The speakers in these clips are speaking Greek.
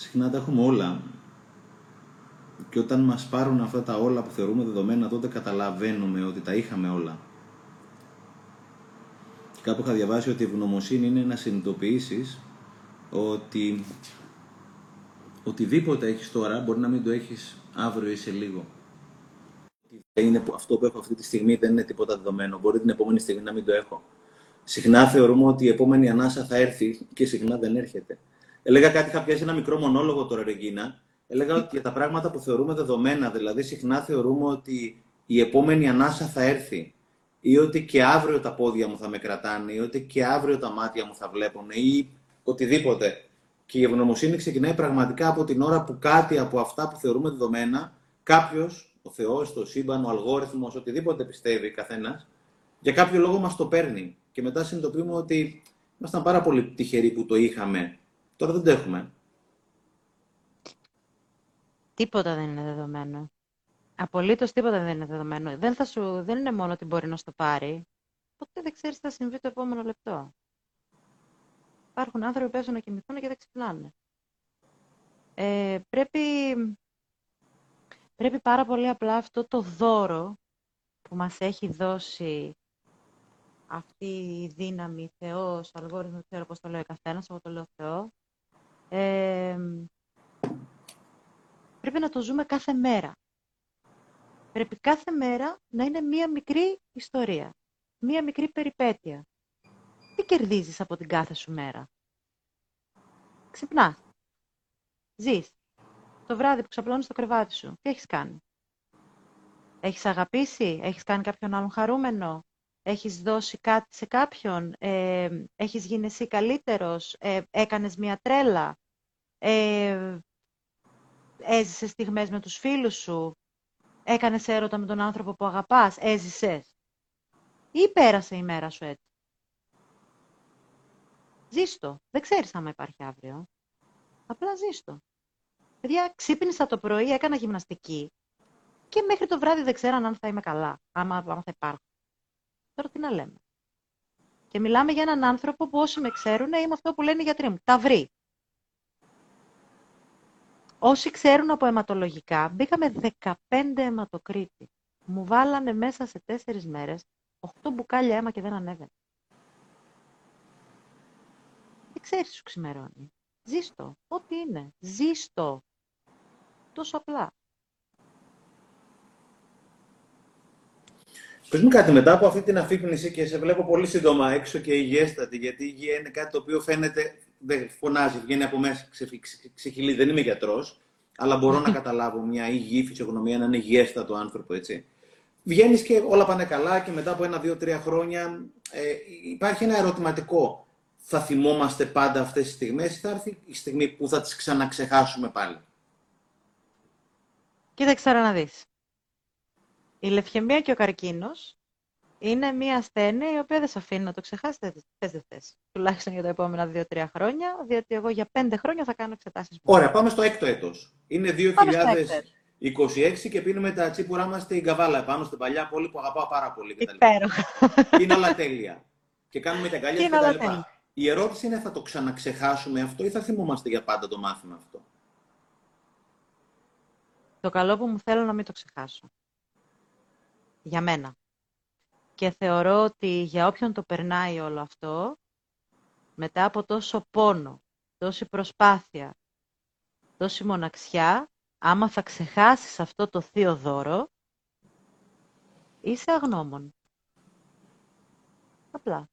συχνά τα έχουμε όλα. Και όταν μας πάρουν αυτά τα όλα που θεωρούμε δεδομένα, τότε καταλαβαίνουμε ότι τα είχαμε όλα. Κάπου είχα διαβάσει ότι η ευγνωμοσύνη είναι να συνειδητοποιήσεις ότι οτιδήποτε έχεις τώρα μπορεί να μην το έχεις αύριο ή σε λίγο. Είναι αυτό που έχω αυτή τη στιγμή δεν είναι τίποτα δεδομένο. Μπορεί την επόμενη στιγμή να μην το έχω. Συχνά θεωρούμε ότι η επόμενη ανάσα θα έρθει και συχνά δεν έρχεται. Έλεγα κάτι, είχα πιάσει ένα μικρό μονόλογο τώρα, Ρεγίνα. Έλεγα ότι για τα πράγματα που θεωρούμε δεδομένα, δηλαδή συχνά θεωρούμε ότι η επόμενη ανάσα θα έρθει ή ότι και αύριο τα πόδια μου θα με κρατάνε ή ότι και αύριο τα μάτια μου θα βλέπουν ή οτιδήποτε. Και η ευγνωμοσύνη ξεκινάει πραγματικά από την ώρα που κάτι από αυτά που θεωρούμε δεδομένα, κάποιος, ο Θεός, το σύμπαν, ο αλγόριθμος, οτιδήποτε πιστεύει καθένας, για κάποιο λόγο μας το παίρνει. Και μετά συνειδητοποιούμε ότι ήμασταν πάρα πολύ τυχεροί που το είχαμε. Τώρα δεν το έχουμε. Τίποτα δεν είναι δεδομένο. Απολύτως τίποτα δεν είναι δεδομένο. Δεν, θα σου, δεν είναι μόνο ότι μπορεί να στο πάρει. Ποτέ δεν ξέρεις τι θα συμβεί το επόμενο λεπτό. Υπάρχουν άνθρωποι που παίζουν να κοιμηθούν και δεν ξυπνάνε. Ε, πρέπει, πρέπει πάρα πολύ απλά αυτό το δώρο που μας έχει δώσει αυτή η δύναμη, Θεός, αλγόριθμος, ξέρω πώς το λέει ο καθένας, εγώ το λέω Θεό, ε, πρέπει να το ζούμε κάθε μέρα. Πρέπει κάθε μέρα να είναι μία μικρή ιστορία, μία μικρή περιπέτεια. Τι κερδίζεις από την κάθε σου μέρα; Ξυπνάς. Ζεις. Το βράδυ που ξαπλώνεις στο κρεβάτι σου. Τι έχεις κάνει; Έχεις αγαπήσει; Έχεις κάνει κάποιον άλλον χαρούμενο; Έχεις δώσει κάτι σε κάποιον; Ε, έχεις γίνει εσύ καλύτερος; Ε, έκανες μια τρέλα; Ε, έζησες στιγμές με τους φίλους σου; Έκανες έρωτα με τον άνθρωπο που αγαπάς; Έζησες; Ή πέρασε η μέρα σου έτσι; Ζήστο. Δεν ξέρεις άμα υπάρχει αύριο. Απλά ζήστο. Παιδιά, ξύπνησα το πρωί, έκανα γυμναστική και μέχρι το βράδυ δεν ξέραν αν θα είμαι καλά, άμα, άμα θα υπάρχω. Τώρα τι να λέμε. Και μιλάμε για έναν άνθρωπο που όσοι με ξέρουν είμαι αυτό που λένε οι γιατροί μου. Τα βρει. Όσοι ξέρουν από αιματολογικά, μπήκαμε 15 αιματοκρίτη. Μου βάλανε μέσα σε τέσσερις μέρες 8 μπουκάλια αίμα και δεν ανέβαινε. Δεν ξέρεις σου ξημερώνει. Ζήστο. Ό,τι είναι. Ζήστο. Τόσο απλά. Πες μου κάτι μετά από αυτή την αφύπνιση και σε βλέπω πολύ σύντομα έξω και υγιέστατη, γιατί η υγεία είναι κάτι το οποίο φαίνεται, δεν φωνάζει, βγαίνει από μέσα, ξεχυλεί, δεν είμαι γιατρός, αλλά μπορώ να καταλάβω μια υγιή φυσιογνωμία, έναν υγιέστατο άνθρωπο, έτσι. Βγαίνεις και όλα πάνε καλά και μετά από ένα, δύο, τρία χρόνια ε, υπάρχει ένα ερωτηματικό θα θυμόμαστε πάντα αυτές τις στιγμές ή θα έρθει η στιγμή που θα τις ξαναξεχάσουμε πάλι; Κοίταξε να δεις. Η λευχαιμία και ο καρκίνος είναι μια ασθένεια η οποία δεν σε αφήνει να το ξεχάσεις. Θες δεν θες. Τουλάχιστον για τα επόμενα δύο-τρία χρόνια, διότι εγώ για πέντε χρόνια θα κάνω εξετάσεις. Ωραία, πάμε στο έκτο έτος. Είναι 2026 και πίνουμε τα τσίπουρά μας στην Καβάλα, πάνω στην παλιά πόλη που αγαπάω πάρα πολύ. Υπέροχα. Είναι όλα τέλεια. Και κάνουμε τα αγκάλια και τα η ερώτηση είναι θα το ξαναξεχάσουμε αυτό ή θα θυμόμαστε για πάντα το μάθημα αυτό; Το καλό που μου θέλω να μην το ξεχάσω. Για μένα. Και θεωρώ ότι για όποιον το περνάει όλο αυτό, μετά από τόσο πόνο, τόση προσπάθεια, τόση μοναξιά, άμα θα ξεχάσεις αυτό το θείο δώρο, είσαι αγνώμων. Απλά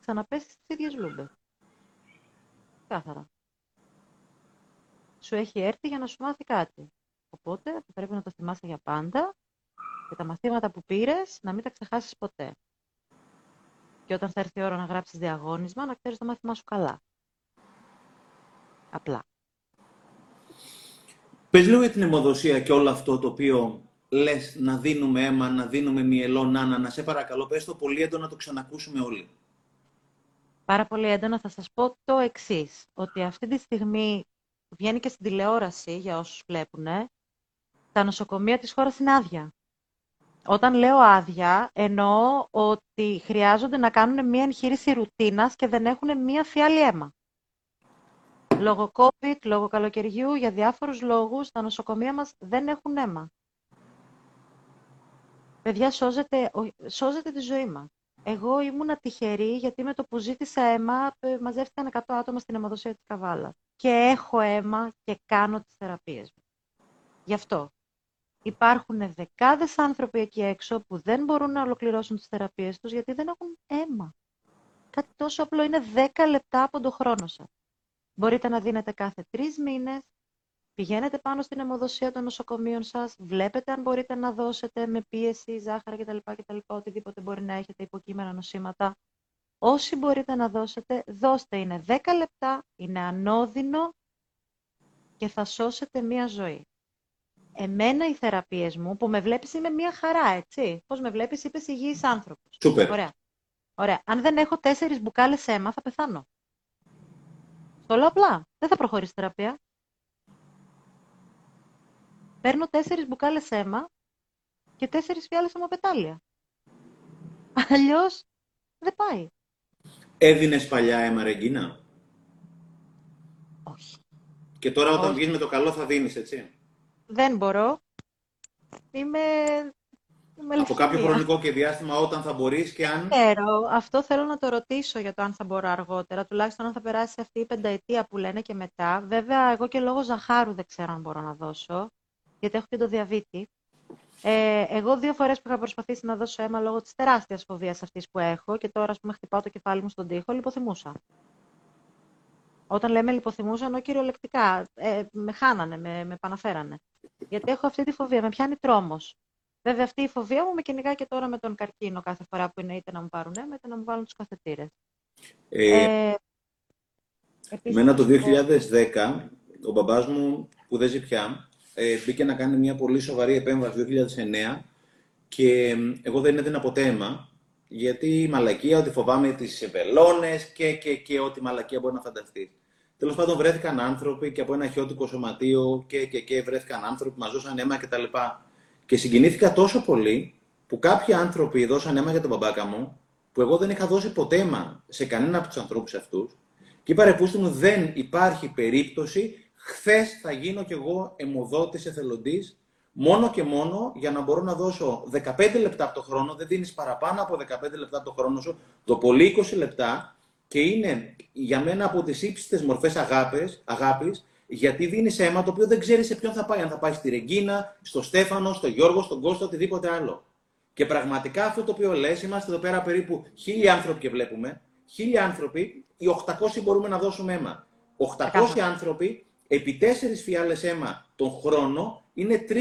ξαναπέσεις στις ίδιες λούμπες. Κάθαρα. Σου έχει έρθει για να σου μάθει κάτι. Οπότε θα πρέπει να το θυμάσαι για πάντα και τα μαθήματα που πήρες να μην τα ξεχάσεις ποτέ. Και όταν θα έρθει η ώρα να γράψεις διαγώνισμα, να ξέρεις το μάθημά σου καλά. Απλά. Πες λίγο για την αιμοδοσία και όλο αυτό το οποίο λες να δίνουμε αίμα, να δίνουμε μυελό, να, να, σε παρακαλώ, πες το πολύ έντονα να το ξανακούσουμε όλοι πάρα πολύ έντονα, θα σας πω το εξής ότι αυτή τη στιγμή βγαίνει και στην τηλεόραση, για όσους βλέπουν, τα νοσοκομεία της χώρας είναι άδεια. Όταν λέω άδεια, εννοώ ότι χρειάζονται να κάνουν μία εγχείρηση ρουτίνας και δεν έχουν μία φιάλη αίμα. Λόγω COVID, λόγω καλοκαιριού, για διάφορους λόγους, τα νοσοκομεία μας δεν έχουν αίμα. Παιδιά, σώζεται, σώζεται τη ζωή μας. Εγώ ήμουν τυχερή γιατί με το που ζήτησα αίμα ε, μαζεύτηκαν 100 άτομα στην αιμοδοσία της Καβάλα. Και έχω αίμα και κάνω τις θεραπείες μου. Γι' αυτό. Υπάρχουν δεκάδες άνθρωποι εκεί έξω που δεν μπορούν να ολοκληρώσουν τις θεραπείες τους γιατί δεν έχουν αίμα. Κάτι τόσο απλό είναι 10 λεπτά από τον χρόνο σας. Μπορείτε να δίνετε κάθε τρεις μήνες, πηγαίνετε πάνω στην αιμοδοσία των νοσοκομείων σας, βλέπετε αν μπορείτε να δώσετε με πίεση, ζάχαρα κτλ. κτλ οτιδήποτε μπορεί να έχετε υποκείμενα νοσήματα. Όσοι μπορείτε να δώσετε, δώστε. Είναι 10 λεπτά, είναι ανώδυνο και θα σώσετε μία ζωή. Εμένα οι θεραπείες μου, που με βλέπεις είμαι μία χαρά, έτσι. Πώς με βλέπεις, είπες υγιής άνθρωπος. Σούπερ. Ωραία. Ωραία. Αν δεν έχω τέσσερις μπουκάλες αίμα, θα πεθάνω. Το λέω απλά. Δεν θα προχωρήσει θεραπεία. Παίρνω τέσσερις μπουκάλες αίμα και τέσσερις φιάλες αιμοπετάλια. Αλλιώς δεν πάει. Έδινες παλιά αίμα, Ρεγκίνα; Όχι. Και τώρα όταν βγεις με το καλό θα δίνεις, έτσι; Δεν μπορώ. Είμαι από κάποιο χρονικό και διάστημα όταν θα μπορείς και αν... Ξέρω. Αυτό θέλω να το ρωτήσω για το αν θα μπορώ αργότερα. Τουλάχιστον αν θα περάσει αυτή η πενταετία που λένε και μετά. Βέβαια, εγώ και λόγω ζαχάρου δεν ξέρω αν μπορώ να δώσω. Γιατί έχω και το διαβήτη. Ε, εγώ δύο φορές που είχα προσπαθήσει να δώσω αίμα λόγω της τεράστιας φοβίας αυτής που έχω και τώρα, ας πούμε, χτυπάω το κεφάλι μου στον τοίχο, λιποθυμούσα. Όταν λέμε λιποθυμούσα, εννοώ κυριολεκτικά. Ε, με χάνανε, με, με παναφέρανε. Γιατί έχω αυτή τη φοβία, με πιάνει τρόμος. Βέβαια, αυτή η φοβία μου με κυνηγά και τώρα με τον καρκίνο κάθε φορά που είναι είτε να μου πάρουν αίμα, είτε να μου βάλουν τους καθετήρες. Ε, ε, εμένα το 2010, ο μπαμπάς μου που δεν ζει πια, ε, μπήκε να κάνει μια πολύ σοβαρή επέμβαση το 2009 και εγώ δεν έδινα ποτέ αίμα, γιατί η μαλακία, ότι φοβάμαι τις βελόνες και, και, και ό,τι μαλακία μπορεί να φανταστείς. Τέλος πάντων, βρέθηκαν άνθρωποι και από ένα χιώτικο σωματείο και, και, και βρέθηκαν άνθρωποι που μας δώσαν αίμα κτλ. Και συγκινήθηκα τόσο πολύ που κάποιοι άνθρωποι δώσαν αίμα για τον μπαμπάκα μου, που εγώ δεν είχα δώσει ποτέ αίμα σε κανένα από τους ανθρώπους αυτούς. Και είπα ρε μου, δεν υπάρχει περίπτωση. Χθες θα γίνω κι εγώ αιμοδότης εθελοντής, μόνο και μόνο για να μπορώ να δώσω 15 λεπτά από το χρόνο. Δεν δίνεις παραπάνω από 15 λεπτά από το χρόνο σου, το πολύ 20 λεπτά. Και είναι για μένα από τις ύψιστες μορφές αγάπης γιατί δίνει αίμα το οποίο δεν ξέρει σε ποιον θα πάει. Αν θα πάει στη Ρεγκίνα, στο Στέφανο, στο Γιώργο, στον Κώστα, οτιδήποτε άλλο. Και πραγματικά αυτό το οποίο λες, είμαστε εδώ πέρα περίπου χίλιοι άνθρωποι και βλέπουμε. Χίλιοι άνθρωποι, οι 800 μπορούμε να δώσουμε αίμα. 800 άνθρωποι επί 4 φιάλες αίμα τον χρόνο είναι 3.200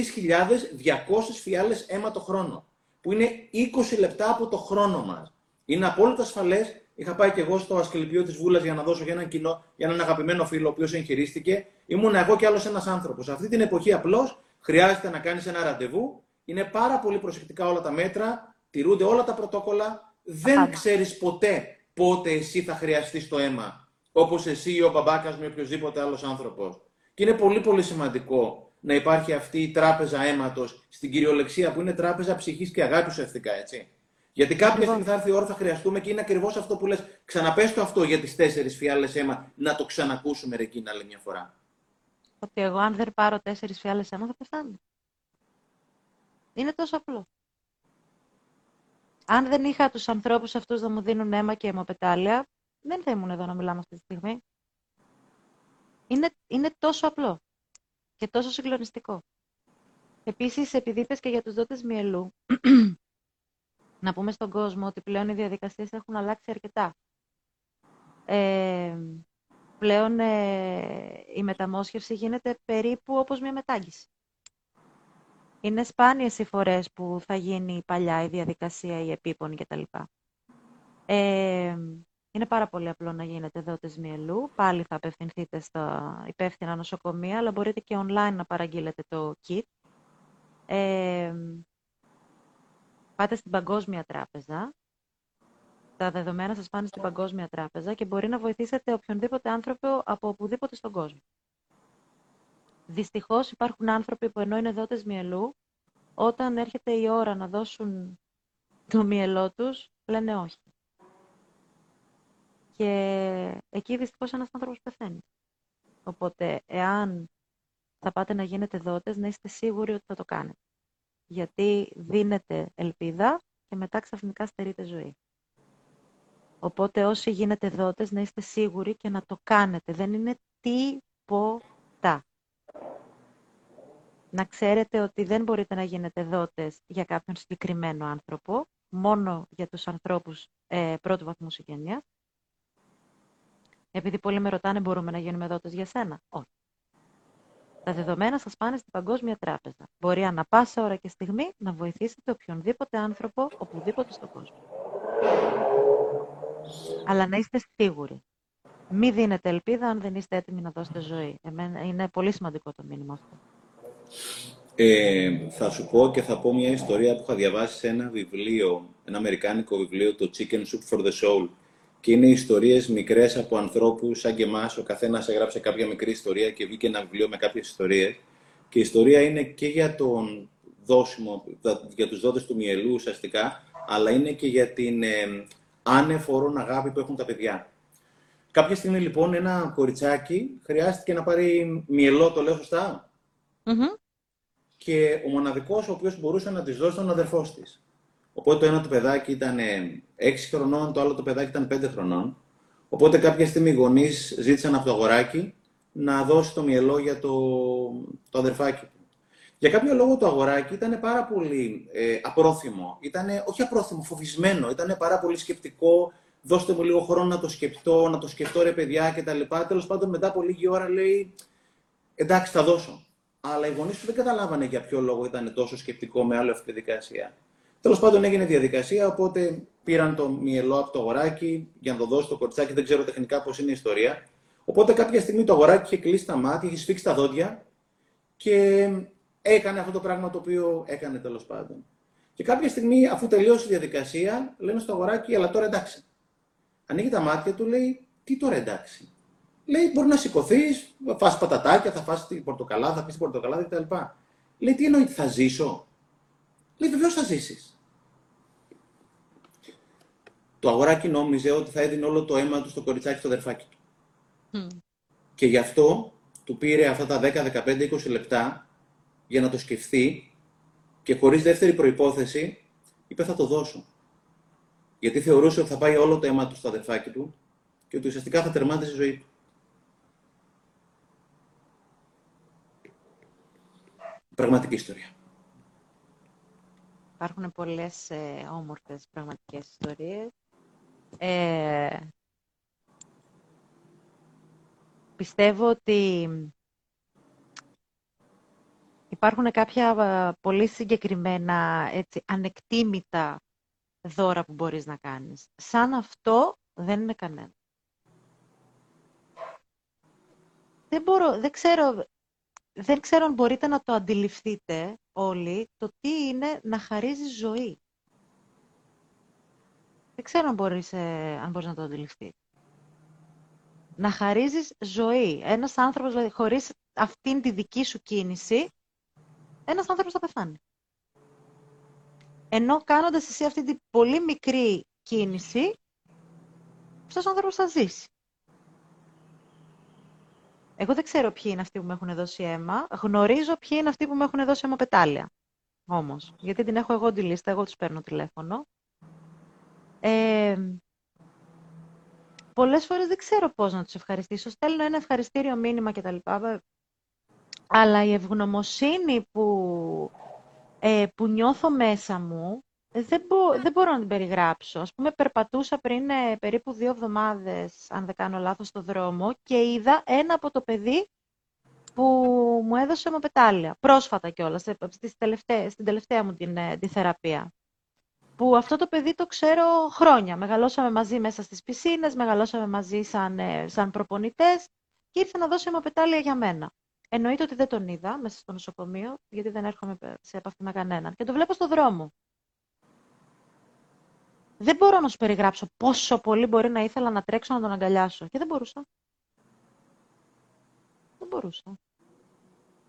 φιάλες αίμα το χρόνο. Που είναι 20 λεπτά από το χρόνο μας. Είναι απόλυτα ασφαλές Είχα πάει και εγώ στο Ασκληπείο της Βούλας για να δώσω για έναν κοινό, για έναν αγαπημένο φίλο, ο οποίος εγχειρίστηκε. Ήμουν εγώ και άλλος ένας άνθρωπος. Σε αυτή την εποχή απλώς χρειάζεται να κάνεις ένα ραντεβού. Είναι πάρα πολύ προσεκτικά όλα τα μέτρα, τηρούνται όλα τα πρωτόκολλα. Δεν ξέρεις ποτέ πότε εσύ θα χρειαστείς το αίμα. Όπως εσύ ή ο μπαμπάκας με οποιοδήποτε άλλος άνθρωπος. Και είναι πολύ πολύ σημαντικό να υπάρχει αυτή η τράπεζα αίματος στην κυριολεξία που είναι τράπεζα ψυχής και αγάπης ουσιαστικά, έτσι. Γιατί κάποια στιγμή θα έρθει η ώρα θα χρειαστούμε και είναι ακριβώς αυτό που λες. Ξαναπες το αυτό για τις τέσσερις φιάλες αίμα, να το ξανακούσουμε ρε εκείνα άλλη μια φορά. Ότι εγώ αν δεν πάρω τέσσερις φιάλες αίμα θα πεθάνω. Είναι τόσο απλό. Αν δεν είχα τους ανθρώπους αυτούς να μου δίνουν αίμα και αιμοπετάλια, δεν θα ήμουν εδώ να μιλάμε αυτή τη στιγμή. Είναι, είναι τόσο απλό και τόσο συγκλονιστικό. Επίσης, επειδή είπες και για τους δότες μυελού, να πούμε στον κόσμο ότι πλέον οι διαδικασίες έχουν αλλάξει αρκετά. Ε, πλέον ε, η μεταμόσχευση γίνεται περίπου όπως μια μετάγγιση. Είναι σπάνιες οι φορές που θα γίνει παλιά η διαδικασία, η επίπονη κτλ. Ε, είναι πάρα πολύ απλό να γίνετε δότες μυελού. Πάλι θα απευθυνθείτε στα υπεύθυνα νοσοκομεία, αλλά μπορείτε και online να παραγγείλετε το kit. Ε, πάτε στην Παγκόσμια Τράπεζα, τα δεδομένα σας πάνε στην Παγκόσμια Τράπεζα και μπορεί να βοηθήσετε οποιονδήποτε άνθρωπο από οπουδήποτε στον κόσμο. Δυστυχώς υπάρχουν άνθρωποι που ενώ είναι δότες μυελού, όταν έρχεται η ώρα να δώσουν το μυελό τους, λένε όχι. Και εκεί δυστυχώς ένας άνθρωπος πεθαίνει. Οπότε, εάν θα πάτε να γίνετε δότες, να είστε σίγουροι ότι θα το κάνετε. Γιατί δίνετε ελπίδα και μετά ξαφνικά στερείτε ζωή. Οπότε όσοι γίνετε δότες, να είστε σίγουροι και να το κάνετε. Δεν είναι τίποτα. Να ξέρετε ότι δεν μπορείτε να γίνετε δότες για κάποιον συγκεκριμένο άνθρωπο, μόνο για τους ανθρώπους ε, πρώτου βαθμού συγγενείας. Επειδή πολλοί με ρωτάνε, μπορούμε να γίνουμε δότες για σένα; Όχι. Τα δεδομένα σας πάνε στην Παγκόσμια Τράπεζα. Μπορεί ανα πάσα ώρα και στιγμή να βοηθήσετε οποιονδήποτε άνθρωπο, οπουδήποτε στον κόσμο. Αλλά να είστε σίγουροι. Μη δίνετε ελπίδα αν δεν είστε έτοιμοι να δώσετε ζωή. Εμένα είναι πολύ σημαντικό το μήνυμα αυτό. Ε, θα σου πω και θα πω μια ιστορία που είχα διαβάσει σε ένα βιβλίο, ένα αμερικάνικο βιβλίο, το Chicken Soup for the Soul. Και είναι ιστορίες μικρές από ανθρώπους σαν και εμάς. Ο καθένας έγραψε κάποια μικρή ιστορία και βγήκε ένα βιβλίο με κάποιες ιστορίες. Και η ιστορία είναι και για τον δόσιμο, για τους δότες του μυελού ουσιαστικά, αλλά είναι και για την ε, άνεφορον αγάπη που έχουν τα παιδιά. Κάποια στιγμή λοιπόν ένα κοριτσάκι χρειάστηκε να πάρει μυελό, το λέω σωστά; Και ο μοναδικός ο οποίος μπορούσε να της δώσει τον αδερφός της. Οπότε το ένα το παιδάκι ήταν 6 χρονών, το άλλο το παιδάκι ήταν 5 χρονών. Οπότε κάποια στιγμή οι γονείς ζήτησαν από το αγοράκι να δώσει το μυελό για το, το αδερφάκι του. Για κάποιο λόγο το αγοράκι ήταν πάρα πολύ ε, απρόθυμο. Ήταν όχι απρόθυμο, φοβισμένο. Ήταν πάρα πολύ σκεπτικό. Δώστε μου λίγο χρόνο να το σκεφτώ, να το σκεφτώ ρε παιδιά κτλ. Τέλος πάντων, μετά από λίγη ώρα λέει εντάξει, θα δώσω. Αλλά οι γονείς του δεν καταλάβανε για ποιο λόγο ήταν τόσο σκεπτικό με άλλο αυτή τη διαδικασία. Τέλος πάντων έγινε διαδικασία, οπότε πήραν το μυελό από το αγοράκι για να το δώσει το κοριτσάκι. Δεν ξέρω τεχνικά πώς είναι η ιστορία. Οπότε κάποια στιγμή το αγοράκι είχε κλείσει τα μάτια, είχε σφίξει τα δόντια και έκανε αυτό το πράγμα το οποίο έκανε τέλος πάντων. Και κάποια στιγμή, αφού τελείωσε η διαδικασία, λένε στο αγοράκι, αλλά τώρα εντάξει. Ανοίγει τα μάτια του, λέει, τι τώρα εντάξει. Λέει, μπορεί να σηκωθείς, θα φας πατατάκια, θα φας την πορτοκαλάδα, θα πεις την πορτοκαλάδα κτλ. Λέει, τι εννοεί, θα ζήσω. Λέει, βεβαίως θα ζήσεις. Το αγοράκι νόμιζε ότι θα έδινε όλο το αίμα του στο κοριτσάκι στο δερφάκι του. Και γι' αυτό του πήρε αυτά τα 10, 15, 20 λεπτά για να το σκεφτεί και χωρίς δεύτερη προϋπόθεση είπε θα το δώσω. Γιατί θεωρούσε ότι θα πάει όλο το αίμα του στο αδερφάκι του και ότι ουσιαστικά θα τερμάτισε η ζωή του. Πραγματική ιστορία. Υπάρχουν πολλές ε, όμορφες πραγματικές ιστορίες. Ε, πιστεύω ότι υπάρχουν κάποια ε, πολύ συγκεκριμένα έτσι, ανεκτήμητα δώρα που μπορείς να κάνεις. Σαν αυτό δεν είναι κανένα. Δεν, μπορώ, δεν, ξέρω, δεν ξέρω αν μπορείτε να το αντιληφθείτε όλοι, το τι είναι να χαρίζεις ζωή. Δεν ξέρω αν μπορείς, ε, αν μπορείς να το αντιληφθείς. Να χαρίζεις ζωή. Ένας άνθρωπος, δηλαδή, χωρίς αυτήν τη δική σου κίνηση, ένας άνθρωπος θα πεθάνει. Ενώ κάνοντας εσύ αυτή την πολύ μικρή κίνηση, αυτός ο άνθρωπος θα ζήσει. Εγώ δεν ξέρω ποιοι είναι αυτοί που με έχουν δώσει αίμα. Γνωρίζω ποιοι είναι αυτοί που με έχουν δώσει αιμοπετάλια. Όμως, γιατί την έχω εγώ τη λίστα, εγώ τους παίρνω τηλέφωνο. Ε, πολλές φορές δεν ξέρω πώς να τους ευχαριστήσω. Στέλνω ένα ευχαριστήριο μήνυμα κτλ. Αλλά η ευγνωμοσύνη που, ε, που νιώθω μέσα μου δεν, δεν μπορώ να την περιγράψω. Ας πούμε, περπατούσα πριν ε, περίπου δύο εβδομάδες, αν δεν κάνω λάθος, στο δρόμο και είδα ένα από το παιδί που μου έδωσε πετάλια. Πρόσφατα κιόλας, στις στην τελευταία μου την, ε, τη θεραπεία. Που αυτό το παιδί το ξέρω χρόνια. Μεγαλώσαμε μαζί μέσα στις πισίνες, μεγαλώσαμε μαζί σαν, ε, σαν προπονητές και ήρθε να δώσει πετάλια για μένα. Εννοείται ότι δεν τον είδα μέσα στο νοσοκομείο, γιατί δεν έρχομαι σε επαφή με κανέναν. Και το βλέπω στο δρόμο. Δεν μπορώ να σου περιγράψω πόσο πολύ μπορεί να ήθελα να τρέξω να τον αγκαλιάσω. Και δεν μπορούσα. Δεν μπορούσα.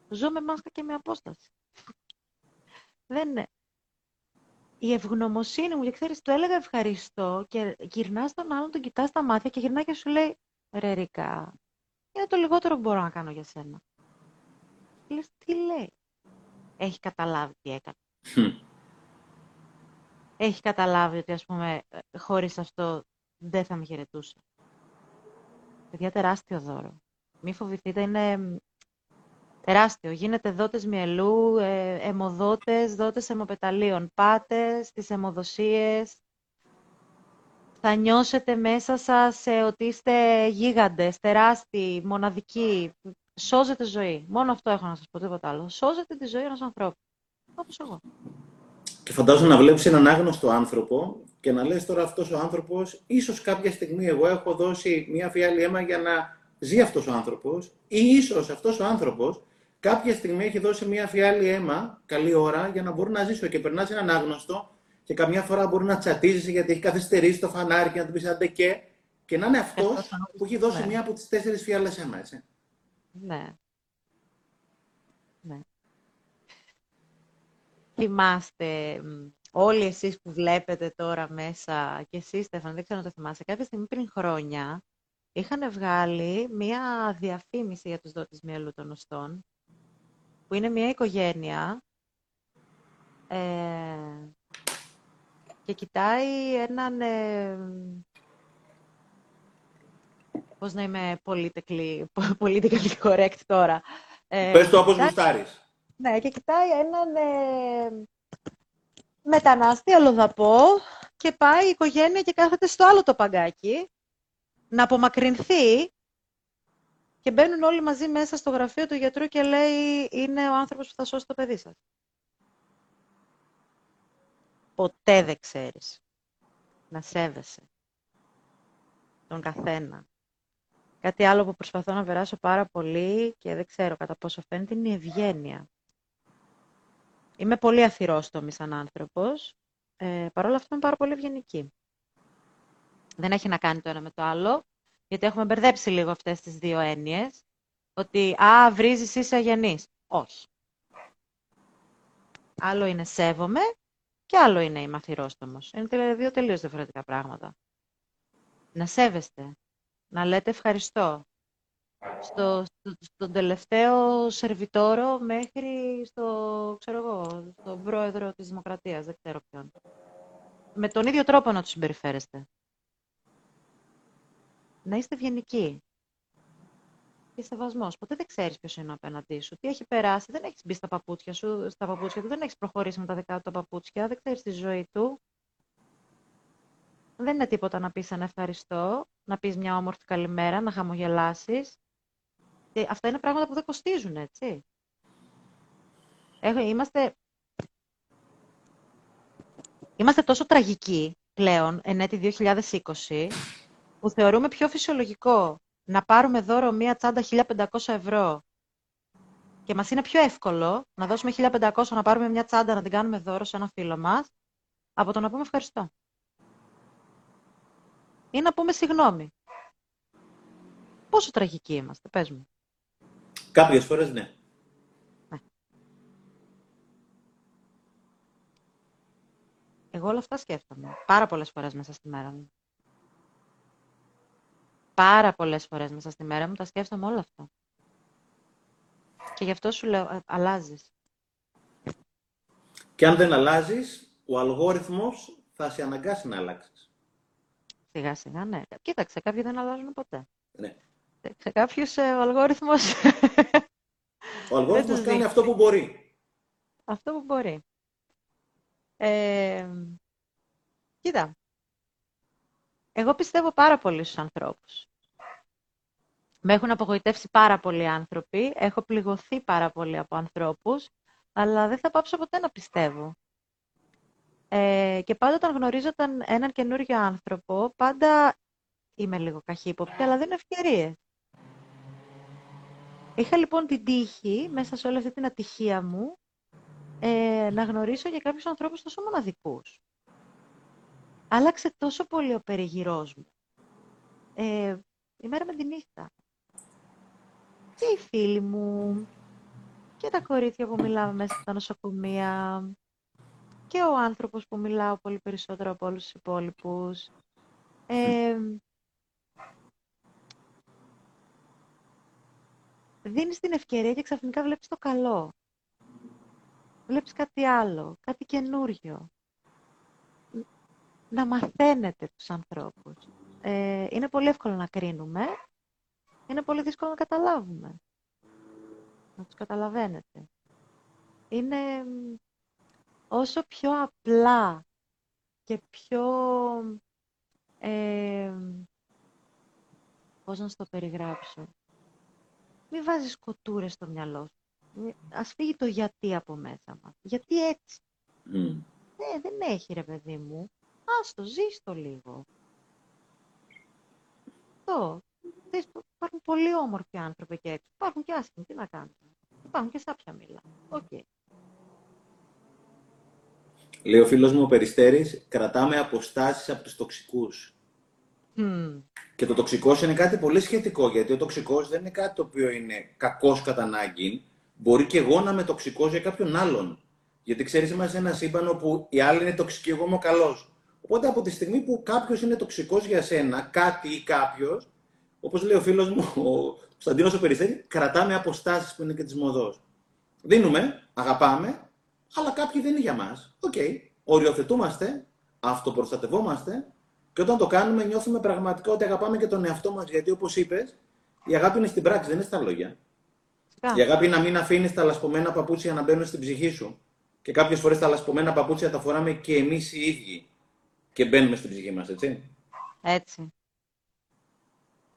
Ζω με μάσκα και με απόσταση. δεν είναι. Η ευγνωμοσύνη μου, και ξέρεις, του έλεγα ευχαριστώ και γυρνά στον άλλον, τον κοιτάς στα μάτια και γυρνά και σου λέει, ρε Ρίκα, είναι το λιγότερο που μπορώ να κάνω για σένα. Λες, τι λέει. Έχει καταλάβει τι έκανε. Έχει καταλάβει ότι, ας πούμε, ε, χωρίς αυτό δεν θα με χαιρετούσε. Παιδιά, τεράστιο δώρο. Μη φοβηθείτε, είναι τεράστιο. Γίνεται δότες μυελού, ε, αιμοδότες, δότες αιμοπεταλίων. Πάτες στις αιμοδοσίες, θα νιώσετε μέσα σας ε, ότι είστε γίγαντες, τεράστιοι, μοναδικοί. Σώζετε ζωή. Μόνο αυτό έχω να σας πω, τίποτα άλλο. Σώζετε τη ζωή ενός ανθρώπου. Όπως εγώ. Και φαντάζομαι να βλέπεις έναν άγνωστο άνθρωπο και να λες τώρα αυτός ο άνθρωπος, ίσως κάποια στιγμή εγώ έχω δώσει μια φιάλη αίμα για να ζει αυτός ο άνθρωπος ή ίσως αυτός ο άνθρωπος κάποια στιγμή έχει δώσει μια φιάλη αίμα, καλή ώρα, για να μπορεί να ζήσω και περνάς έναν άγνωστο και καμιά φορά μπορεί να τσατίζει γιατί έχει καθυστερήσει το φανάρι και να του πεις άντε και. Και να είναι αυτός που έχει δώσει ναι. μία από τις τέσσερις φιάλες αίμα, έτσι. Ναι. Ναι. Θυμάστε όλοι εσείς που βλέπετε τώρα μέσα και εσείς Στέφαν, δεν ξέρω αν το θυμάσαι, κάποια στιγμή πριν χρόνια είχαν βγάλει μία διαφήμιση για τους δότες μυαλού των οστών που είναι μία οικογένεια ε, και κοιτάει έναν... Ε, πώς να είμαι politically, politically correct τώρα. Ε, Πες το όπως γουστάρεις. Ναι, και κοιτάει έναν ε, μετανάστη αλλοδαπό και πάει η οικογένεια και κάθεται στο άλλο το παγκάκι να απομακρυνθεί και μπαίνουν όλοι μαζί μέσα στο γραφείο του γιατρού και λέει είναι ο άνθρωπος που θα σώσει το παιδί σας. Ποτέ δεν ξέρεις να σέβεσαι τον καθένα. Κάτι άλλο που προσπαθώ να περάσω πάρα πολύ και δεν ξέρω κατά πόσο φαίνεται είναι η ευγένεια. Είμαι πολύ αθυρόστομη σαν άνθρωπος, ε, παρόλα αυτά είμαι πάρα πολύ ευγενική. Δεν έχει να κάνει το ένα με το άλλο, γιατί έχουμε μπερδέψει λίγο αυτές τις δύο έννοιες, ότι «Α, βρίζεις, είσαι αγενής». Όχι. Άλλο είναι σέβομαι και άλλο είναι η μαθηρόστομος. Είναι δύο τελείως διαφορετικά πράγματα. Να σέβεστε, να λέτε ευχαριστώ. Στο, στο, στον τελευταίο σερβιτόρο μέχρι στο, ξέρω εγώ, στον πρόεδρο της Δημοκρατίας, δεν ξέρω ποιον. Με τον ίδιο τρόπο να τους συμπεριφέρεστε. Να είστε ευγενικοί και σεβασμός. Ποτέ δεν ξέρεις ποιος είναι απέναντί σου. Τι έχει περάσει, δεν έχεις μπει στα παπούτσια σου, στα παπούτσια του, δεν έχεις προχωρήσει με τα δικά του τα παπούτσια, δεν ξέρεις τη ζωή του. Δεν είναι τίποτα να πεις ένα ευχαριστώ, να πεις μια όμορφη καλημέρα, να χαμογελάσεις. Αυτά είναι πράγματα που δεν κοστίζουν, έτσι. είμαστε... είμαστε τόσο τραγικοί πλέον, εν έτη 2020, που θεωρούμε πιο φυσιολογικό να πάρουμε δώρο μία τσάντα 1500 ευρώ και μας είναι πιο εύκολο να δώσουμε 1500 να πάρουμε μια τσάντα να την κάνουμε δώρο σε ένα φίλο μας από το να πούμε ευχαριστώ. Ή να πούμε συγγνώμη. Πόσο τραγικοί είμαστε, πες μου. Κάποιες φορές ναι. ναι. Εγώ όλα αυτά σκέφτομαι. Πάρα πολλές φορές μέσα στη μέρα μου πάρα πολλές φορές μέσα στη μέρα μου, τα σκέφτομαι όλα αυτά. Και γι' αυτό σου λέω, ε, αλλάζεις. Και αν δεν αλλάζεις, ο αλγόριθμος θα σε αναγκάσει να αλλάξεις. Σιγά σιγά, ναι. Κοίταξε, κάποιοι δεν αλλάζουν ποτέ. Ναι. Σε κάποιους ε, ο αλγόριθμος... Ο αλγόριθμος κάνει αυτό που μπορεί. Αυτό που μπορεί. Ε, κοίτα, εγώ πιστεύω πάρα πολύ στους ανθρώπους. Με έχουν απογοητεύσει πάρα πολλοί άνθρωποι, έχω πληγωθεί πάρα πολύ από ανθρώπους, αλλά δεν θα πάψω ποτέ να πιστεύω. Ε, και πάντα όταν γνωρίζω έναν καινούριο άνθρωπο, πάντα είμαι λίγο καχύποπτη, αλλά δεν είναι ευκαιρίες. Είχα λοιπόν την τύχη, μέσα σε όλη αυτή την ατυχία μου, ε, να γνωρίσω για κάποιους ανθρώπους τόσο μοναδικούς. Άλλαξε τόσο πολύ ο περιγυρός μου. Ε, η μέρα με τη νύχτα και οι φίλοι μου και τα κορίτσια που μιλάμε μέσα στα νοσοκομεία και ο άνθρωπος που μιλάω πολύ περισσότερο από όλους τους υπόλοιπους. Ε, δίνεις την ευκαιρία και ξαφνικά βλέπεις το καλό. Βλέπεις κάτι άλλο, κάτι καινούριο. Να μαθαίνετε τους ανθρώπους. Ε, είναι πολύ εύκολο να κρίνουμε, είναι πολύ δύσκολο να καταλάβουμε. Να τους καταλαβαίνετε. Είναι όσο πιο απλά και πιο... Ε, πώς να σου το περιγράψω. Μην βάζεις κοτούρες στο μυαλό σου. Ας φύγει το γιατί από μέσα μας. Γιατί έτσι. Mm. δεν έχει ρε παιδί μου. Άστο, ζήστο λίγο. Αυτό. Υπάρχουν πολύ όμορφοι άνθρωποι εκεί έξω. Υπάρχουν και άσχημοι. Τι να κάνουμε. Υπάρχουν και σάπια μήλα. OK. Okay. Λέει ο φίλος μου ο Περιστέρης, κρατάμε αποστάσεις από τους τοξικούς. Και το τοξικός είναι κάτι πολύ σχετικό, γιατί ο τοξικός δεν είναι κάτι το οποίο είναι κακός κατά ανάγκη. Μπορεί και εγώ να είμαι τοξικός για κάποιον άλλον. Γιατί ξέρεις, είμαστε ένα σύμπαν όπου οι άλλοι είναι τοξικοί, εγώ είμαι ο καλός. Οπότε από τη στιγμή που κάποιος είναι τοξικός για σένα, κάτι ή κάποιος, όπως λέει ο φίλος μου, ο Κωνσταντίνος ο Περιστέρης, κρατάμε αποστάσεις που είναι και της μοδός. Δίνουμε, αγαπάμε, αλλά κάποιοι δεν είναι για μας. OK. Okay. Οριοθετούμαστε, αυτοπροστατευόμαστε και όταν το κάνουμε νιώθουμε πραγματικά ότι αγαπάμε και τον εαυτό μας. Γιατί όπως είπες, η αγάπη είναι στην πράξη, δεν είναι στα λόγια. Η αγάπη είναι να μην αφήνεις τα λασπωμένα παπούτσια να μπαίνουν στην ψυχή σου. Και κάποιες φορές τα λασπωμένα παπούτσια τα φοράμε και εμείς οι ίδιοι και μπαίνουμε στην ψυχή μας, έτσι. Έτσι.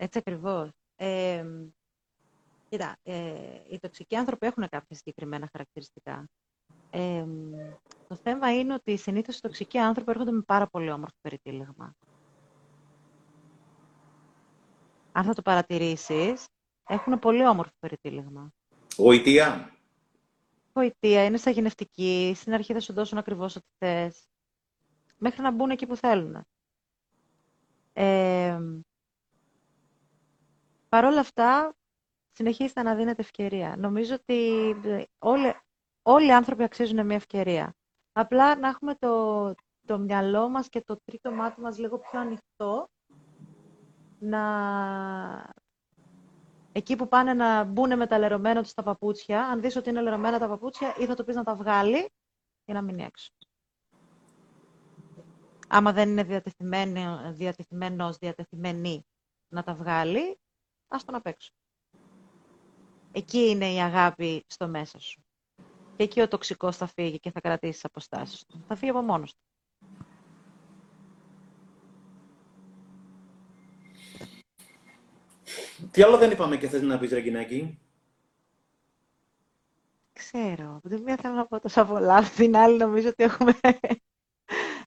Έτσι ακριβώς. Ε, κοίτα, ε, οι τοξικοί άνθρωποι έχουν κάποια συγκεκριμένα χαρακτηριστικά. Ε, το θέμα είναι ότι συνήθως οι τοξικοί άνθρωποι έρχονται με πάρα πολύ όμορφο περιτύλιγμα. Αν θα το παρατηρήσεις, έχουν πολύ όμορφο περιτύλιγμα. Γοητεία. Γοητεία, είναι σαγηνευτική, στην αρχή θα σου δώσουν ακριβώς ό,τι θες, μέχρι να μπουν εκεί που θέλουν. Ε, Παρ' όλα αυτά, συνεχίστε να δίνετε ευκαιρία. Νομίζω ότι όλοι, όλοι οι άνθρωποι αξίζουν μια ευκαιρία. Απλά να έχουμε το, το μυαλό μας και το τρίτο μάτι μας λίγο πιο ανοιχτό, να... Εκεί που πάνε να μπουν με τα λερωμένα τους τα παπούτσια, αν δεις ότι είναι λερωμένα τα παπούτσια, ή θα το πεις να τα βγάλει ή να μείνει έξω. Άμα δεν είναι διατεθειμένος, διατεθειμένη να τα βγάλει, ας τον απ' έξω. Εκεί είναι η αγάπη στο μέσα σου. Και εκεί ο τοξικός θα φύγει και θα κρατήσει τις αποστάσεις του. Θα φύγει από μόνος του. Τι άλλο δεν είπαμε και θες να πεις, Ρεγκινάκη; Ξέρω. Από τη μία θέλω να πω τόσα πολλά. Από την άλλη νομίζω ότι έχουμε,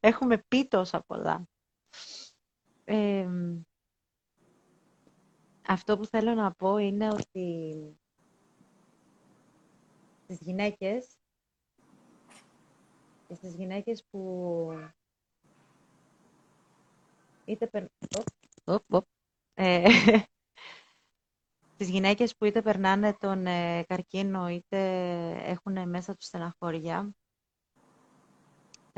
έχουμε πει τόσα πολλά. Αυτό που θέλω να πω είναι ότι στις γυναίκες και στις γυναίκες που είτε περ... Ε, στις γυναίκες που είτε περνάνε τον ε, καρκίνο είτε έχουν μέσα τους στεναχώρια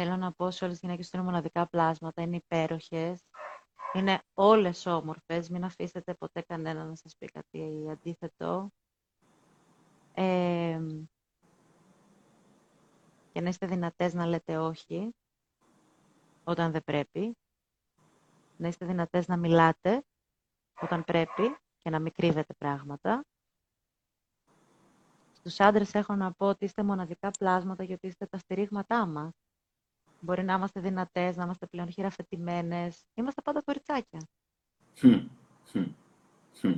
θέλω να πω σε όλες τις γυναίκες ότι είναι μοναδικά πλάσματα, είναι υπέροχες είναι όλες όμορφες, μην αφήσετε ποτέ κανένα να σας πει κάτι αντίθετο. Ε, και να είστε δυνατές να λέτε όχι όταν δεν πρέπει. Να είστε δυνατές να μιλάτε όταν πρέπει και να μην κρύβετε πράγματα. Στους άντρες έχω να πω ότι είστε μοναδικά πλάσματα γιατί είστε τα στηρίγματά μας. Μπορεί να είμαστε δυνατές, να είμαστε πλέον χειραφετημένες. Είμαστε πάντα κοριτσάκια.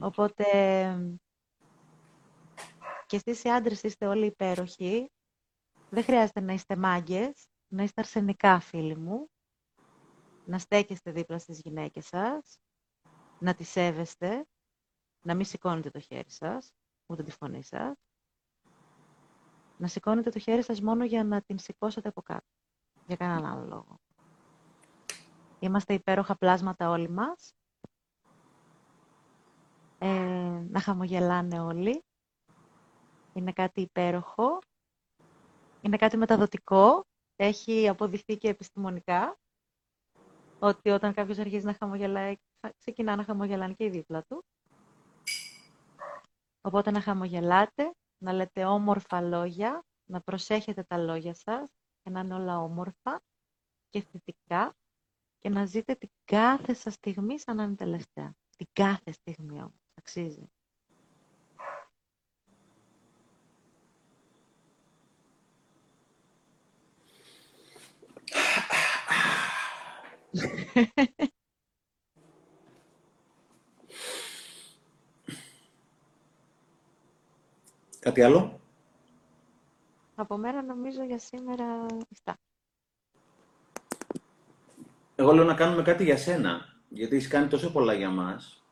Οπότε και εσείς οι άντρες είστε όλοι υπέροχοι. Δεν χρειάζεται να είστε μάγκες, να είστε αρσενικά φίλοι μου, να στέκεστε δίπλα στις γυναίκες σας, να τις σέβεστε, να μην σηκώνετε το χέρι σας, ούτε τη φωνή σας, να σηκώνετε το χέρι σας μόνο για να την σηκώσετε από κάτω, για κανέναν άλλο λόγο. Είμαστε υπέροχα πλάσματα όλοι μας. Ε, να χαμογελάνε όλοι. Είναι κάτι υπέροχο είναι κάτι μεταδοτικό, έχει αποδειχθεί και επιστημονικά, ότι όταν κάποιος αρχίζει να χαμογελάει, ξεκινά να χαμογελάνε και οι δίπλα του. Οπότε να χαμογελάτε, να λέτε όμορφα λόγια, να προσέχετε τα λόγια σας και να είναι όλα όμορφα και θετικά και να ζείτε την κάθε σας στιγμή σαν να είναι τελευταία. Την κάθε στιγμή όμως. Αξίζει. Κάτι άλλο; Από μένα νομίζω για σήμερα αυτά. Εγώ λέω να κάνουμε κάτι για σένα, γιατί έχεις κάνει τόσο πολλά για μας.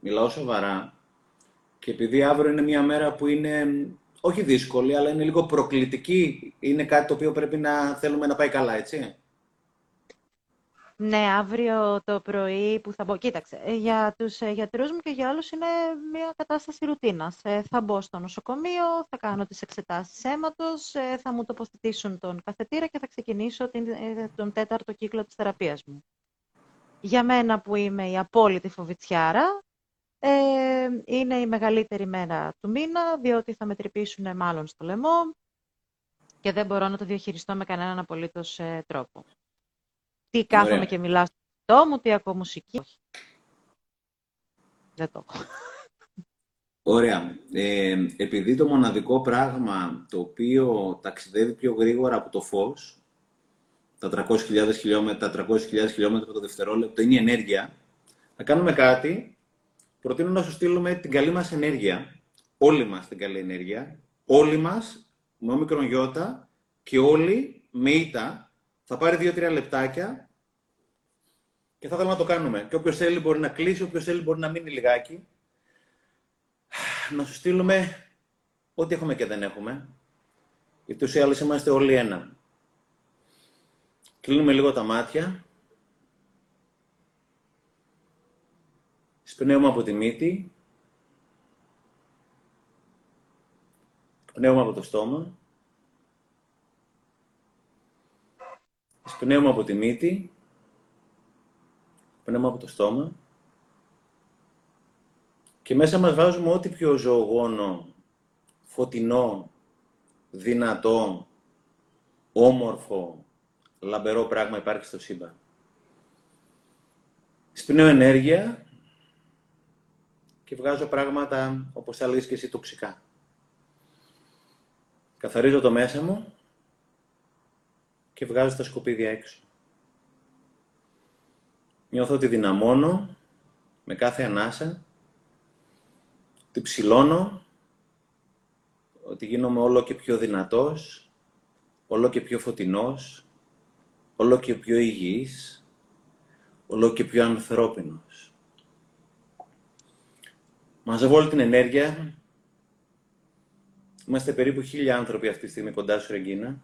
Μιλάω σοβαρά. Και επειδή αύριο είναι μια μέρα που είναι όχι δύσκολη, αλλά είναι λίγο προκλητική, είναι κάτι το οποίο πρέπει να θέλουμε να πάει καλά, έτσι. Ναι, αύριο το πρωί που θα μπω. Κοίταξε, ε, για τους ε, γιατρούς μου και για όλους είναι μια κατάσταση ρουτίνας. Ε, θα μπω στο νοσοκομείο, θα κάνω τις εξετάσεις αίματος, θα μου τοποθετήσουν τον καθετήρα και θα ξεκινήσω την, τον τέταρτο κύκλο της θεραπείας μου. Για μένα που είμαι η απόλυτη φοβητσιάρα, ε, είναι η μεγαλύτερη μέρα του μήνα, διότι θα με τρυπήσουν μάλλον στο λαιμό και δεν μπορώ να το διαχειριστώ με κανέναν απολύτως τρόπο. Τι κάθομαι και μιλάω στο μου, τι ακούω μουσική. Όχι. Δεν το έχω. Ωραία. Ε, επειδή το μοναδικό πράγμα το οποίο ταξιδεύει πιο γρήγορα από το φως, τα 300.000 χιλιόμετρα, 300.000 χιλιόμετρα το δευτερόλεπτο, είναι η ενέργεια, θα κάνουμε κάτι. Προτείνω να σου στείλουμε την καλή μας ενέργεια, όλοι μας την καλή ενέργεια, όλοι μας με όμικρον γιώτα και όλοι με ήττα θα πάρει δύο-τρία λεπτάκια και θα ήθελα να το κάνουμε. Και όποιος θέλει μπορεί να κλείσει, όποιος θέλει μπορεί να μείνει λιγάκι. Να σου στείλουμε ό,τι έχουμε και δεν έχουμε. Γιατί ούτως ή άλλως είμαστε όλοι ένα. Κλείνουμε λίγο τα μάτια. Σπνέουμε από τη μύτη. Πνέουμε από το στόμα. Πνέουμε από τη μύτη, πνέουμε από το στόμα και μέσα μας βάζουμε ό,τι πιο ζωογόνο, φωτεινό, δυνατό, όμορφο, λαμπερό πράγμα υπάρχει στο σύμπαν. Σπνέω ενέργεια και βγάζω πράγματα, όπως θα λέγεις και εσύ, τοξικά. Καθαρίζω το μέσα μου και βγάζω τα σκουπίδια έξω. Νιώθω ότι δυναμώνω με κάθε ανάσα, ότι ψηλώνω, ότι γίνομαι όλο και πιο δυνατός, όλο και πιο φωτεινός, όλο και πιο υγιής, όλο και πιο ανθρώπινος. Μαζεύω όλη την ενέργεια. Είμαστε περίπου χίλια άνθρωποι αυτή τη στιγμή κοντά σου, Ρεγκίνα.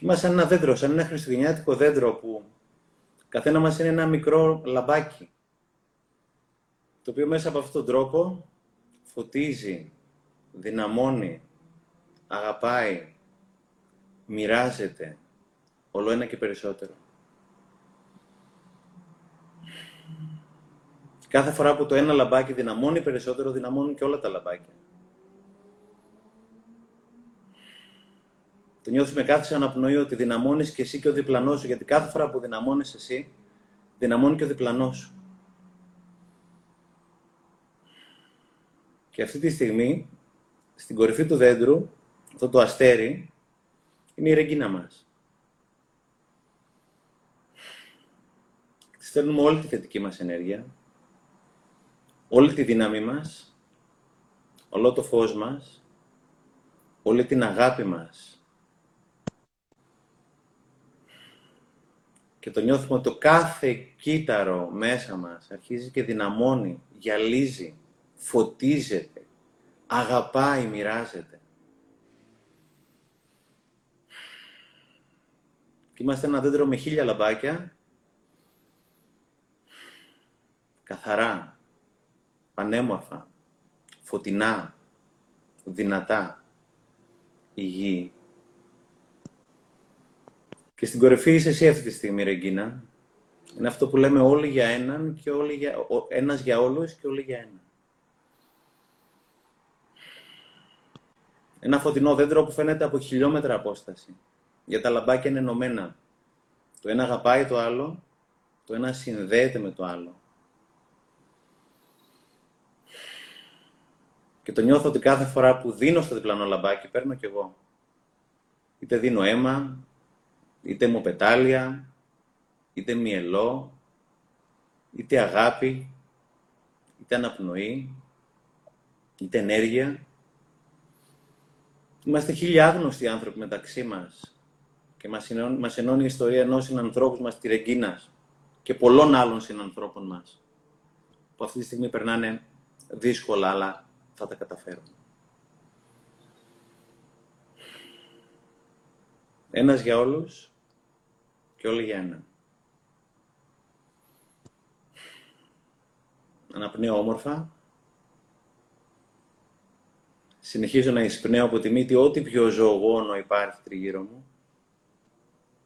Είμαστε σαν ένα δέντρο, σαν ένα χριστουγεννιάτικο δέντρο που καθένα μας είναι ένα μικρό λαμπάκι, το οποίο μέσα από αυτόν τον τρόπο φωτίζει, δυναμώνει, αγαπάει, μοιράζεται, όλο ένα και περισσότερο. Κάθε φορά που το ένα λαμπάκι δυναμώνει περισσότερο, δυναμώνουν και όλα τα λαμπάκια. Το νιώθεις με κάθε αναπνοή ότι δυναμώνεις και εσύ και ο διπλανός σου. Γιατί κάθε φορά που δυναμώνεις εσύ, δυναμώνει και ο διπλανός σου. Και αυτή τη στιγμή, στην κορυφή του δέντρου, αυτό το αστέρι, είναι η ρεγκίνα μας. στέλνουμε όλη τη θετική μας ενέργεια, όλη τη δύναμη μας, όλο το φως μας, όλη την αγάπη μας, και το νιώθουμε ότι το κάθε κύτταρο μέσα μας αρχίζει και δυναμώνει, γυαλίζει, φωτίζεται, αγαπάει, μοιράζεται. Και είμαστε ένα δέντρο με χίλια λαμπάκια, καθαρά, πανέμορφα, φωτεινά, δυνατά, υγιή. Και στην κορυφή είσαι εσύ αυτή τη στιγμή, Ρεγκίνα. Είναι αυτό που λέμε όλοι για έναν και όλοι για, ένας για όλους και όλοι για ένα. Ένα φωτεινό δέντρο που φαίνεται από χιλιόμετρα απόσταση. Για τα λαμπάκια είναι ενωμένα. Το ένα αγαπάει το άλλο, το ένα συνδέεται με το άλλο. Και το νιώθω ότι κάθε φορά που δίνω στο διπλανό λαμπάκι, παίρνω κι εγώ. Είτε δίνω αίμα, είτε μου πετάλια, είτε μυελό, είτε αγάπη, είτε αναπνοή, είτε ενέργεια. Είμαστε χίλια άγνωστοι άνθρωποι μεταξύ μας και μας ενώνει, μας ενώνει η ιστορία ενός συνανθρώπου μας, τη Ρεγκίνας και πολλών άλλων συνανθρώπων μας που αυτή τη στιγμή περνάνε δύσκολα, αλλά θα τα καταφέρουν. Ένας για όλους και όλοι για έναν. Αναπνέω όμορφα. Συνεχίζω να εισπνέω από τη μύτη ό,τι πιο ζωογόνο υπάρχει τριγύρω μου.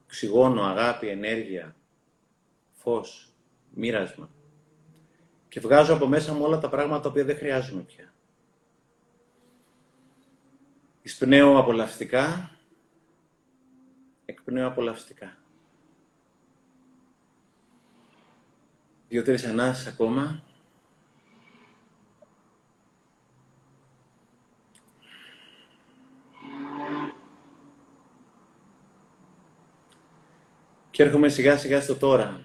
Οξυγόνο, αγάπη, ενέργεια, φως, μοίρασμα. Και βγάζω από μέσα μου όλα τα πράγματα τα οποία δεν χρειάζομαι πια. Εισπνέω απολαυστικά, εκπνέω απολαυστικά. Δύο-τρεις ανάσεις ακόμα. Και έρχομαι σιγά σιγά στο τώρα.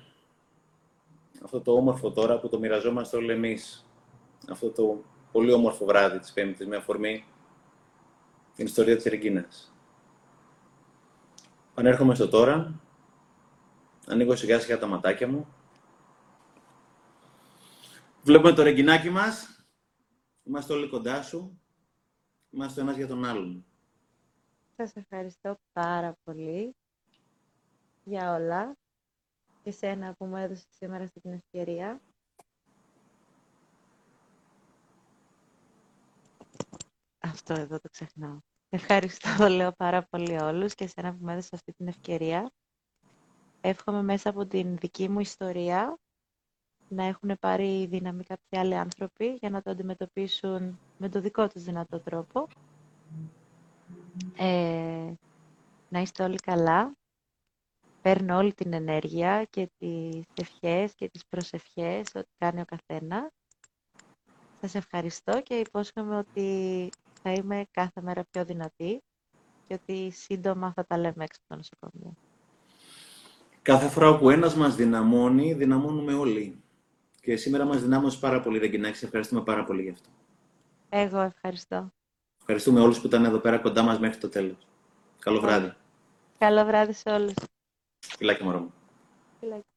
Αυτό το όμορφο τώρα που το μοιραζόμαστε όλοι εμείς. Αυτό το πολύ όμορφο βράδυ της Πέμπτης με αφορμή την ιστορία της Ρεγκίνας. Πανέρχομαι στο τώρα. Ανοίγω σιγά σιγά τα ματάκια μου. Βλέπουμε το ρεγκινάκι μας. Είμαστε όλοι κοντά σου. Είμαστε ο ένας για τον άλλον. Σας ευχαριστώ πάρα πολύ για όλα και σένα που μου έδωσες σήμερα αυτή την ευκαιρία. Αυτό εδώ το ξεχνάω. Ευχαριστώ, λέω πάρα πολύ όλους και σένα που μου έδωσες αυτή την ευκαιρία. Εύχομαι μέσα από την δική μου ιστορία να έχουν πάρει δύναμη κάποιοι άλλοι άνθρωποι για να το αντιμετωπίσουν με το δικό τους δυνατό τρόπο. Ε, να είστε όλοι καλά. Παίρνω όλη την ενέργεια και τις ευχές και τις προσευχές ό,τι κάνει ο καθένας. Σας ευχαριστώ και υπόσχομαι ότι θα είμαι κάθε μέρα πιο δυνατή και ότι σύντομα θα τα λέμε έξω από το νοσοκομείο. Κάθε φορά που ένας μας δυναμώνει, δυναμώνουμε όλοι. Και σήμερα μας δυνάμωσες πάρα πολύ, Ρεγκινάκη. Σε ευχαριστούμε πάρα πολύ γι' αυτό. Εγώ ευχαριστώ. Ευχαριστούμε όλους που ήταν εδώ πέρα κοντά μας μέχρι το τέλος. Καλό βράδυ. Καλό βράδυ σε όλους. Φιλάκια μωρό μου. Φιλάκια.